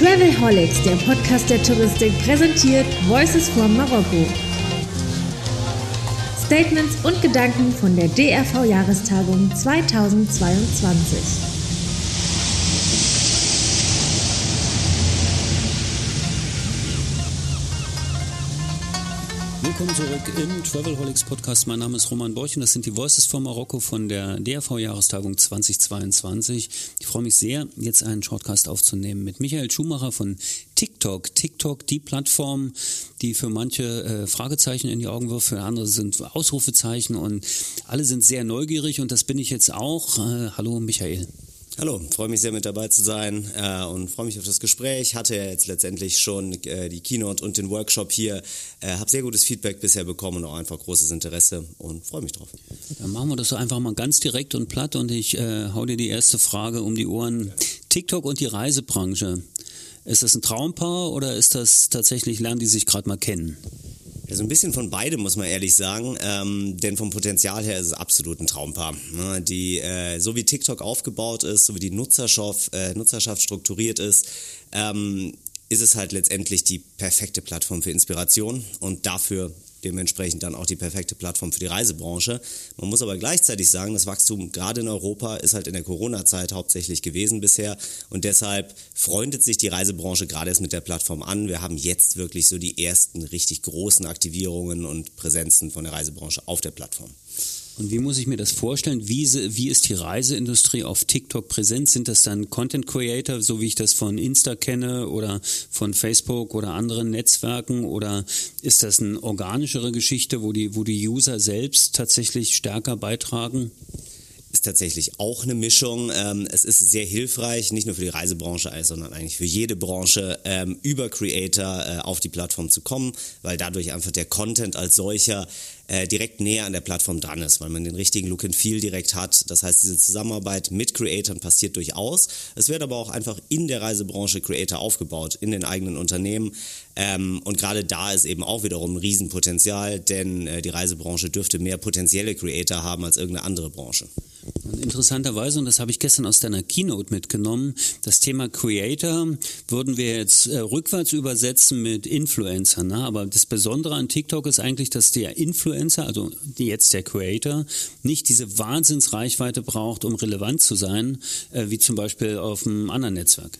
Travelholics, der Podcast der Touristik, präsentiert Voices from Marokko. Statements und Gedanken von der DRV-Jahrestagung 2022. Willkommen zurück im Travelholics Podcast. Mein Name ist Roman Borch und das sind die Voices von Marokko von der DRV-Jahrestagung 2022. Ich freue mich sehr, jetzt einen Shortcast aufzunehmen mit Michael Schumacher von TikTok. TikTok, die Plattform, die für manche äh, Fragezeichen in die Augen wirft, für andere sind Ausrufezeichen und alle sind sehr neugierig und das bin ich jetzt auch. Äh, hallo Michael. Hallo, freue mich sehr mit dabei zu sein äh, und freue mich auf das Gespräch. Hatte ja jetzt letztendlich schon äh, die Keynote und den Workshop hier. Äh, habe sehr gutes Feedback bisher bekommen und auch einfach großes Interesse und freue mich drauf. Dann machen wir das so einfach mal ganz direkt und platt und ich äh, hau dir die erste Frage um die Ohren. TikTok und die Reisebranche. Ist das ein Traumpaar oder ist das tatsächlich, lernen die sich gerade mal kennen? Ja, so ein bisschen von beidem, muss man ehrlich sagen. Ähm, denn vom Potenzial her ist es absolut ein Traumpaar. Ne? Die, äh, so wie TikTok aufgebaut ist, so wie die Nutzerschaft, äh, Nutzerschaft strukturiert ist, ähm, ist es halt letztendlich die perfekte Plattform für Inspiration und dafür dementsprechend dann auch die perfekte Plattform für die Reisebranche. Man muss aber gleichzeitig sagen, das Wachstum gerade in Europa ist halt in der Corona-Zeit hauptsächlich gewesen bisher und deshalb freundet sich die Reisebranche gerade erst mit der Plattform an. Wir haben jetzt wirklich so die ersten richtig großen Aktivierungen und Präsenzen von der Reisebranche auf der Plattform. Und wie muss ich mir das vorstellen? Wie, wie ist die Reiseindustrie auf TikTok präsent? Sind das dann Content Creator, so wie ich das von Insta kenne oder von Facebook oder anderen Netzwerken? Oder ist das eine organischere Geschichte, wo die, wo die User selbst tatsächlich stärker beitragen? Ist tatsächlich auch eine Mischung. Ähm, es ist sehr hilfreich, nicht nur für die Reisebranche, sondern eigentlich für jede Branche, ähm, über Creator äh, auf die Plattform zu kommen, weil dadurch einfach der Content als solcher äh, direkt näher an der Plattform dran ist, weil man den richtigen Look and Feel direkt hat. Das heißt, diese Zusammenarbeit mit Creatoren passiert durchaus. Es wird aber auch einfach in der Reisebranche Creator aufgebaut, in den eigenen Unternehmen. Ähm, und gerade da ist eben auch wiederum ein Riesenpotenzial, denn äh, die Reisebranche dürfte mehr potenzielle Creator haben als irgendeine andere Branche. Interessanterweise, und das habe ich gestern aus deiner Keynote mitgenommen, das Thema Creator würden wir jetzt äh, rückwärts übersetzen mit Influencer. Ne? Aber das Besondere an TikTok ist eigentlich, dass der Influencer, also jetzt der Creator, nicht diese Wahnsinnsreichweite braucht, um relevant zu sein, äh, wie zum Beispiel auf einem anderen Netzwerk.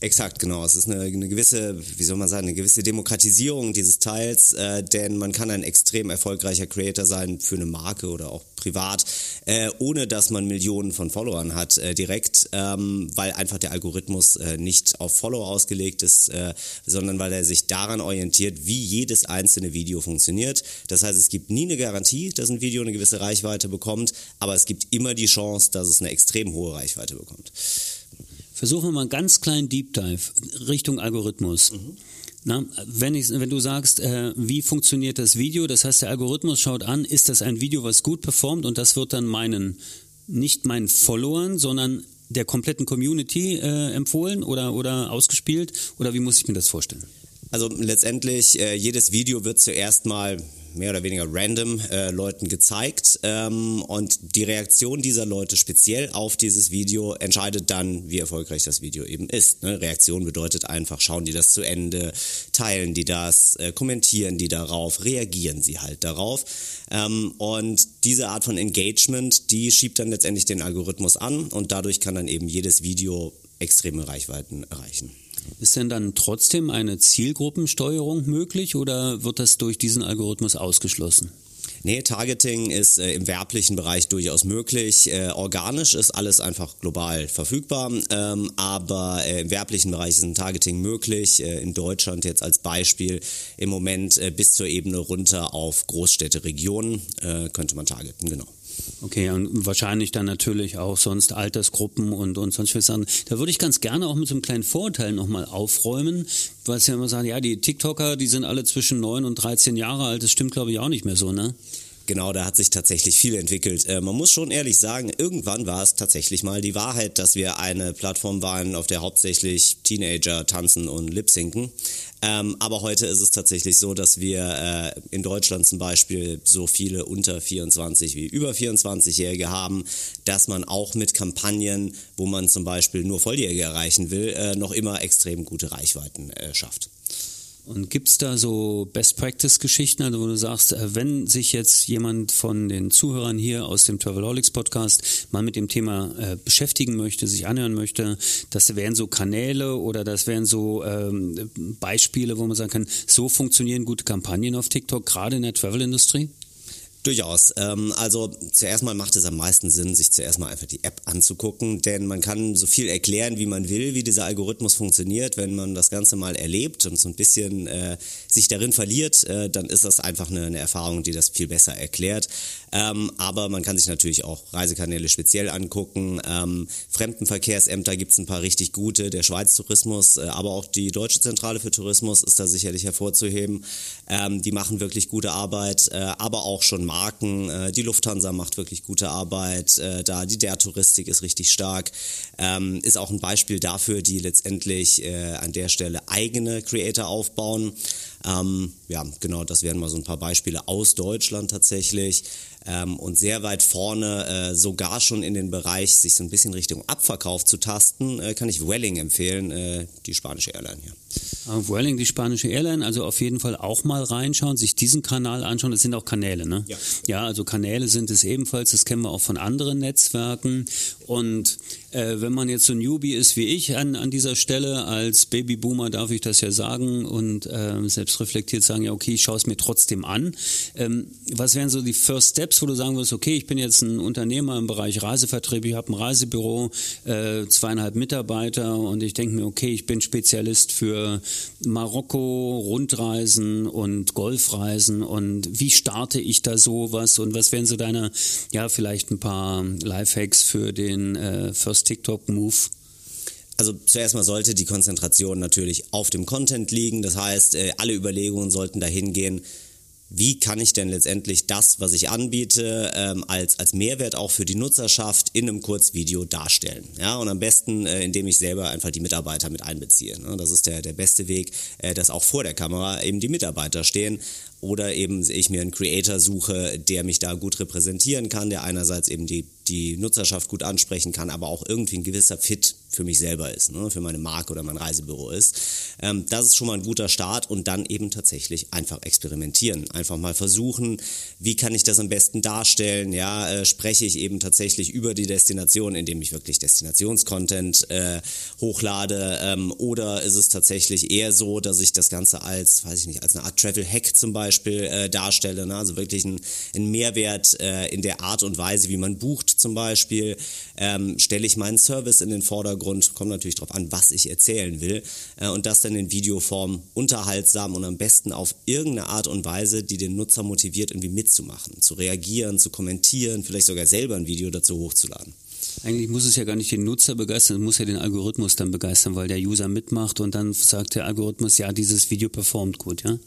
Exakt, genau. Es ist eine, eine, gewisse, wie soll man sagen, eine gewisse Demokratisierung dieses Teils, äh, denn man kann ein extrem erfolgreicher Creator sein für eine Marke oder auch privat, äh, ohne dass man Millionen von Followern hat äh, direkt, ähm, weil einfach der Algorithmus äh, nicht auf Follow ausgelegt ist, äh, sondern weil er sich daran orientiert, wie jedes einzelne Video funktioniert. Das heißt, es gibt nie eine Garantie, dass ein Video eine gewisse Reichweite bekommt, aber es gibt immer die Chance, dass es eine extrem hohe Reichweite bekommt. Versuchen wir mal einen ganz kleinen Deep Dive Richtung Algorithmus. Mhm. Na, wenn, ich, wenn du sagst, äh, wie funktioniert das Video, das heißt, der Algorithmus schaut an, ist das ein Video, was gut performt und das wird dann meinen, nicht meinen Followern, sondern der kompletten Community äh, empfohlen oder, oder ausgespielt? Oder wie muss ich mir das vorstellen? Also letztendlich, äh, jedes Video wird zuerst mal mehr oder weniger random äh, Leuten gezeigt ähm, und die Reaktion dieser Leute speziell auf dieses Video entscheidet dann, wie erfolgreich das Video eben ist. Ne? Reaktion bedeutet einfach, schauen die das zu Ende, teilen die das, äh, kommentieren die darauf, reagieren sie halt darauf ähm, und diese Art von Engagement, die schiebt dann letztendlich den Algorithmus an und dadurch kann dann eben jedes Video extreme Reichweiten erreichen. Ist denn dann trotzdem eine Zielgruppensteuerung möglich oder wird das durch diesen Algorithmus ausgeschlossen? Nee, Targeting ist äh, im werblichen Bereich durchaus möglich. Äh, organisch ist alles einfach global verfügbar, ähm, aber äh, im werblichen Bereich ist ein Targeting möglich. Äh, in Deutschland jetzt als Beispiel im Moment äh, bis zur Ebene runter auf Großstädte, Regionen äh, könnte man targeten, genau. Okay, und wahrscheinlich dann natürlich auch sonst Altersgruppen und, und sonst was sagen. Da würde ich ganz gerne auch mit so einem kleinen Vorurteil nochmal aufräumen, weil es ja immer sagen, ja, die TikToker, die sind alle zwischen 9 und 13 Jahre alt. Das stimmt, glaube ich, auch nicht mehr so, ne? Genau, da hat sich tatsächlich viel entwickelt. Äh, man muss schon ehrlich sagen, irgendwann war es tatsächlich mal die Wahrheit, dass wir eine Plattform waren, auf der hauptsächlich Teenager tanzen und lip-sinken. Ähm, aber heute ist es tatsächlich so, dass wir äh, in Deutschland zum Beispiel so viele unter 24 wie über 24-Jährige haben, dass man auch mit Kampagnen, wo man zum Beispiel nur Volljährige erreichen will, äh, noch immer extrem gute Reichweiten äh, schafft. Und gibt es da so Best-Practice-Geschichten, also wo du sagst, äh, wenn sich jetzt jemand von den Zuhörern hier aus dem Travelholics Podcast mal mit dem Thema äh, beschäftigen möchte, sich anhören möchte, das wären so Kanäle oder das wären so ähm, Beispiele, wo man sagen kann, so funktionieren gute Kampagnen auf TikTok, gerade in der Travel-Industrie? Durchaus. Ähm, also zuerst mal macht es am meisten Sinn, sich zuerst mal einfach die App anzugucken, denn man kann so viel erklären, wie man will, wie dieser Algorithmus funktioniert. Wenn man das Ganze mal erlebt und so ein bisschen äh, sich darin verliert, äh, dann ist das einfach eine, eine, Erfahrung, die das viel besser erklärt. Ähm, aber man kann sich natürlich auch Reisekanäle speziell angucken. Ähm, Fremdenverkehrsämter gibt es ein paar richtig gute. Der Schweiz Tourismus, äh, aber auch die Deutsche Zentrale für Tourismus ist da sicherlich hervorzuheben. Ähm, die machen wirklich gute Arbeit, äh, aber auch schon mal Marken. Äh, die Lufthansa macht wirklich gute Arbeit äh, da. Die der Touristik ist richtig stark. Ähm, ist auch ein Beispiel dafür, die letztendlich äh, an der Stelle eigene Creator aufbauen. Ähm, ja, genau, das wären mal so ein paar Beispiele aus Deutschland tatsächlich. Ähm, und sehr weit vorne, äh, sogar schon in den Bereich, sich so ein bisschen Richtung Abverkauf zu tasten, äh, kann ich Welling empfehlen, äh, die spanische Airline hier. Auf Welling, die spanische Airline, also auf jeden Fall auch mal reinschauen, sich diesen Kanal anschauen. Das sind auch Kanäle, ne? Ja. Ja, also Kanäle sind es ebenfalls, das kennen wir auch von anderen Netzwerken. Und äh, wenn man jetzt so ein Newbie ist wie ich an, an dieser Stelle, als Babyboomer darf ich das ja sagen und äh, selbst reflektiert sagen, ja, okay, ich schaue es mir trotzdem an. Ähm, was wären so die First Steps, wo du sagen würdest, okay, ich bin jetzt ein Unternehmer im Bereich Reisevertrieb, ich habe ein Reisebüro, äh, zweieinhalb Mitarbeiter und ich denke mir, okay, ich bin Spezialist für Marokko, Rundreisen und Golfreisen und wie starte ich da sowas und was wären so deine, ja, vielleicht ein paar Lifehacks für den äh, First TikTok-Move? Also zuerst mal sollte die Konzentration natürlich auf dem Content liegen. Das heißt, äh, alle Überlegungen sollten dahin gehen, wie kann ich denn letztendlich das, was ich anbiete, ähm, als, als Mehrwert auch für die Nutzerschaft in einem Kurzvideo darstellen. Ja, und am besten, äh, indem ich selber einfach die Mitarbeiter mit einbeziehe. Ne? Das ist der, der beste Weg, äh, dass auch vor der Kamera eben die Mitarbeiter stehen oder eben ich mir einen Creator suche, der mich da gut repräsentieren kann, der einerseits eben die, die Nutzerschaft gut ansprechen kann, aber auch irgendwie ein gewisser Fit für mich selber ist, ne, für meine Marke oder mein Reisebüro ist. Ähm, das ist schon mal ein guter Start und dann eben tatsächlich einfach experimentieren. Einfach mal versuchen, wie kann ich das am besten darstellen? Ja, äh, spreche ich eben tatsächlich über die Destination, indem ich wirklich Destinationscontent äh, hochlade ähm, oder ist es tatsächlich eher so, dass ich das Ganze als, weiß ich nicht, als eine Art Travel-Hack zum Beispiel äh, darstelle, ne? also wirklich ein, ein Mehrwert äh, in der Art und Weise, wie man bucht zum Beispiel, ähm, stelle ich meinen Service in den Vordergrund Hintergrund, kommt natürlich darauf an, was ich erzählen will. Äh, und das dann in Videoform unterhaltsam und am besten auf irgendeine Art und Weise, die den Nutzer motiviert, irgendwie mitzumachen, zu reagieren, zu kommentieren, vielleicht sogar selber ein Video dazu hochzuladen. Eigentlich muss es ja gar nicht den Nutzer begeistern, es muss ja den Algorithmus dann begeistern, weil der User mitmacht und dann sagt der Algorithmus, ja, dieses Video performt gut, ja?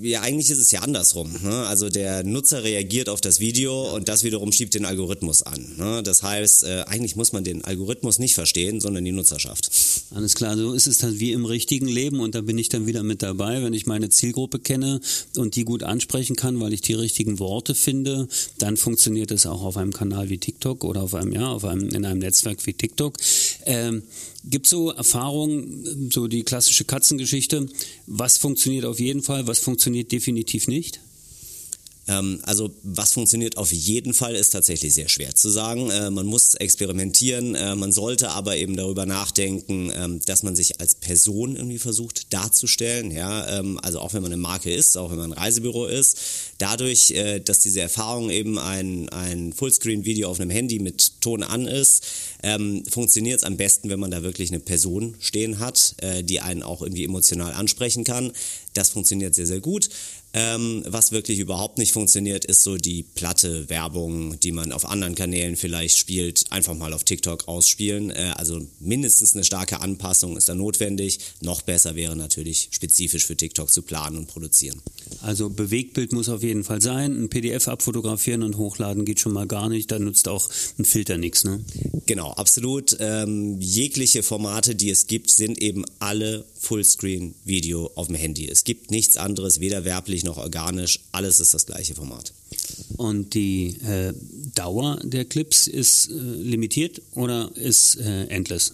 Ja, eigentlich ist es ja andersrum. Ne? Also der Nutzer reagiert auf das Video und das wiederum schiebt den Algorithmus an. Ne? Das heißt, äh, eigentlich muss man den Algorithmus nicht verstehen, sondern die Nutzerschaft. Alles klar, so ist es dann wie im richtigen Leben und da bin ich dann wieder mit dabei, wenn ich meine Zielgruppe kenne und die gut ansprechen kann, weil ich die richtigen Worte finde, dann funktioniert es auch auf einem Kanal wie TikTok oder auf einem, ja, auf einem, in einem Netzwerk wie TikTok. Ähm, Gibt es so Erfahrungen, so die klassische Katzengeschichte, was funktioniert auf jeden Fall, was funktioniert definitiv nicht? Ähm, also was funktioniert auf jeden Fall ist tatsächlich sehr schwer zu sagen. Äh, man muss experimentieren, äh, man sollte aber eben darüber nachdenken, ähm, dass man sich als Person irgendwie versucht darzustellen. Ja, ähm, also auch wenn man eine Marke ist, auch wenn man ein Reisebüro ist, dadurch, äh, dass diese Erfahrung eben ein, ein Fullscreen-Video auf einem Handy mit Ton an ist, ähm, funktioniert es am besten, wenn man da wirklich eine Person stehen hat, äh, die einen auch irgendwie emotional ansprechen kann. Das funktioniert sehr, sehr gut. Ähm, was wirklich überhaupt nicht funktioniert, ist so die platte Werbung, die man auf anderen Kanälen vielleicht spielt, einfach mal auf TikTok ausspielen. Äh, also mindestens eine starke Anpassung ist da notwendig. Noch besser wäre natürlich spezifisch für TikTok zu planen und produzieren. Also Bewegtbild muss auf jeden Fall sein. Ein PDF abfotografieren und hochladen geht schon mal gar nicht. Da nutzt auch ein Filter nichts. Ne? Genau, absolut. Ähm, jegliche Formate, die es gibt, sind eben alle Fullscreen-Video auf dem Handy. Es gibt nichts anderes, weder werblich noch organisch. Alles ist das gleiche Format. Und die äh, Dauer der Clips ist äh, limitiert oder ist äh, endless?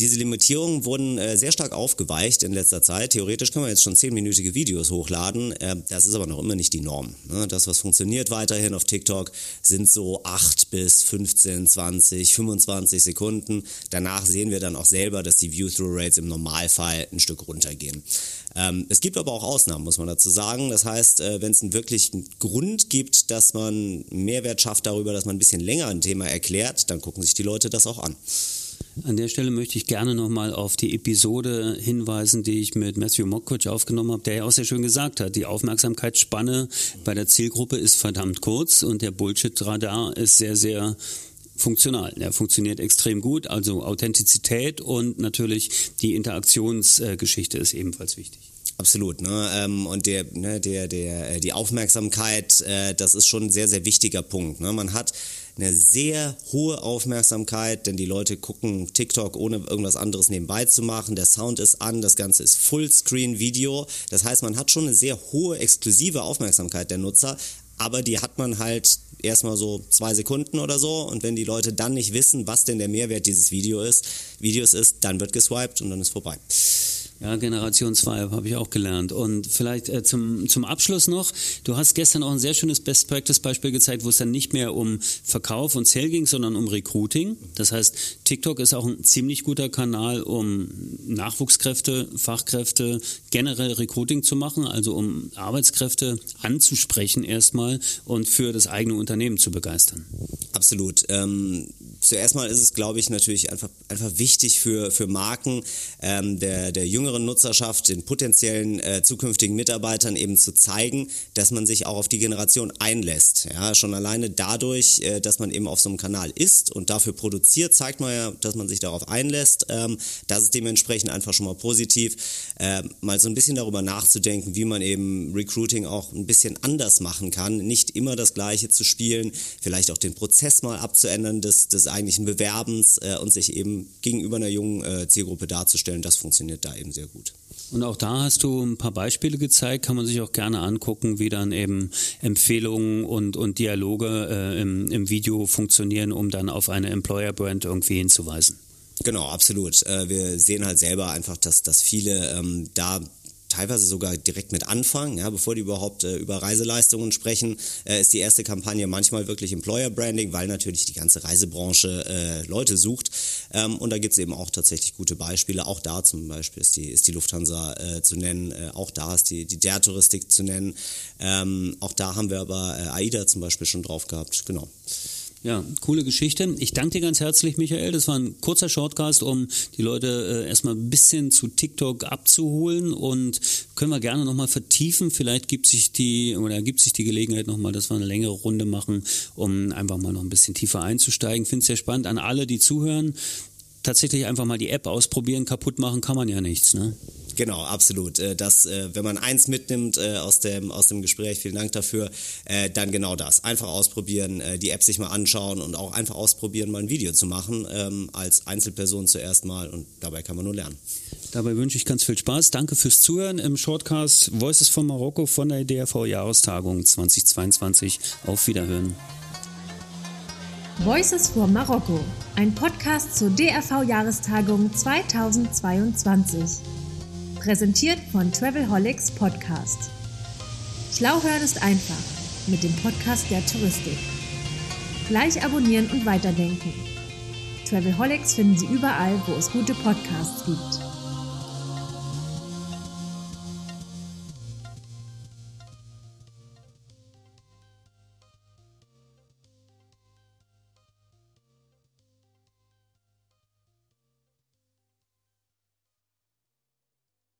Diese Limitierungen wurden äh, sehr stark aufgeweicht in letzter Zeit. Theoretisch können wir jetzt schon zehnminütige Videos hochladen. Äh, das ist aber noch immer nicht die Norm. Ne? Das, was funktioniert weiterhin auf TikTok, sind so 8 bis 15, 20, 25 Sekunden. Danach sehen wir dann auch selber, dass die View-Through-Rates im Normalfall ein Stück runtergehen. Ähm, es gibt aber auch Ausnahmen, muss man dazu sagen. Das heißt, äh, wenn es einen wirklichen Grund gibt, dass man Mehrwert schafft darüber, dass man ein bisschen länger ein Thema erklärt, dann gucken sich die Leute das auch an. An der Stelle möchte ich gerne nochmal auf die Episode hinweisen, die ich mit Matthew Mockridge aufgenommen habe, der ja auch sehr schön gesagt hat, die Aufmerksamkeitsspanne bei der Zielgruppe ist verdammt kurz und der Bullshit-Radar ist sehr, sehr funktional. Er funktioniert extrem gut, also Authentizität und natürlich die Interaktionsgeschichte ist ebenfalls wichtig. Absolut, ne? Ähm, und der, ne, der, der, äh, die Aufmerksamkeit, äh, das ist schon ein sehr, sehr wichtiger Punkt. Ne? Man hat eine sehr hohe Aufmerksamkeit, denn die Leute gucken TikTok ohne irgendwas anderes nebenbei zu machen. Der Sound ist an, das Ganze ist Fullscreen-Video. Das heißt, man hat schon eine sehr hohe exklusive Aufmerksamkeit der Nutzer, aber die hat man halt erstmal so zwei Sekunden oder so und wenn die Leute dann nicht wissen, was denn der Mehrwert dieses Video ist, Videos ist, dann wird geswiped und dann ist vorbei. Ja, Generation 2 habe ich auch gelernt. Und vielleicht äh, zum, zum Abschluss noch, du hast gestern auch ein sehr schönes Best-Practice-Beispiel gezeigt, wo es dann nicht mehr um Verkauf und Sale ging, sondern um Recruiting. Das heißt, TikTok ist auch ein ziemlich guter Kanal, um Nachwuchskräfte, Fachkräfte, generell Recruiting zu machen, also um Arbeitskräfte anzusprechen erstmal und für das eigene Unternehmen zu begeistern. Absolut. Ähm, zuerst mal ist es, glaube ich, natürlich einfach, einfach wichtig für, für Marken ähm, der, der jüngeren Nutzerschaft, den potenziellen äh, zukünftigen Mitarbeitern eben zu zeigen, dass man sich auch auf die Generation einlässt. Ja, schon alleine dadurch, äh, dass man eben auf so einem Kanal ist und dafür produziert, zeigt man ja, dass man sich darauf einlässt. Ähm, das ist dementsprechend einfach schon mal positiv. Äh, mal so ein bisschen darüber nachzudenken, wie man eben Recruiting auch ein bisschen anders machen kann. Nicht immer das Gleiche zu spielen, vielleicht auch den Prozess mal abzuändern des, des eigentlichen Bewerbens äh, und sich eben gegenüber einer jungen äh, Zielgruppe darzustellen, das funktioniert da eben sehr gut. Und auch da hast du ein paar Beispiele gezeigt, kann man sich auch gerne angucken, wie dann eben Empfehlungen und, und Dialoge äh, im, im Video funktionieren, um dann auf eine Employer-Brand irgendwie hinzuweisen. Genau, absolut. Äh, wir sehen halt selber einfach, dass, dass viele ähm, da teilweise sogar direkt mit anfangen, ja, bevor die überhaupt äh, über Reiseleistungen sprechen, äh, ist die erste Kampagne manchmal wirklich Employer Branding, weil natürlich die ganze Reisebranche äh, Leute sucht. Ähm, und da gibt es eben auch tatsächlich gute Beispiele. Auch da zum Beispiel ist die, ist die Lufthansa äh, zu nennen, äh, auch da ist die, die der Touristik zu nennen. Ähm, auch da haben wir aber äh, AIDA zum Beispiel schon drauf gehabt. Genau. Ja, coole Geschichte. Ich danke dir ganz herzlich, Michael. Das war ein kurzer Shortcast, um die Leute äh, erstmal ein bisschen zu TikTok abzuholen und können wir gerne nochmal vertiefen. Vielleicht gibt sich die oder ergibt sich die Gelegenheit nochmal, dass wir eine längere Runde machen, um einfach mal noch ein bisschen tiefer einzusteigen. Finde es sehr spannend an alle, die zuhören. Tatsächlich einfach mal die App ausprobieren, kaputt machen kann man ja nichts, ne? Genau, absolut. Äh, das, äh, wenn man eins mitnimmt äh, aus dem, aus dem Gespräch, vielen Dank dafür, dann genau das. Einfach ausprobieren, die App sich mal anschauen und auch einfach ausprobieren, mal ein Video zu machen, ähm, als Einzelperson zuerst mal und dabei kann man nur lernen. Dabei wünsche ich ganz viel Spaß. Danke fürs Zuhören im Shortcast Voices von Marokko von der DRV-Jahrestagung 2022. Auf Wiederhören. Voices for Marokko, ein Podcast zur DRV-Jahrestagung 2022. Präsentiert von Travelholics Podcast. Schlau hören ist einfach mit dem Podcast der Touristik. Gleich abonnieren und weiterdenken. Travelholics finden Sie überall, wo es gute Podcasts gibt.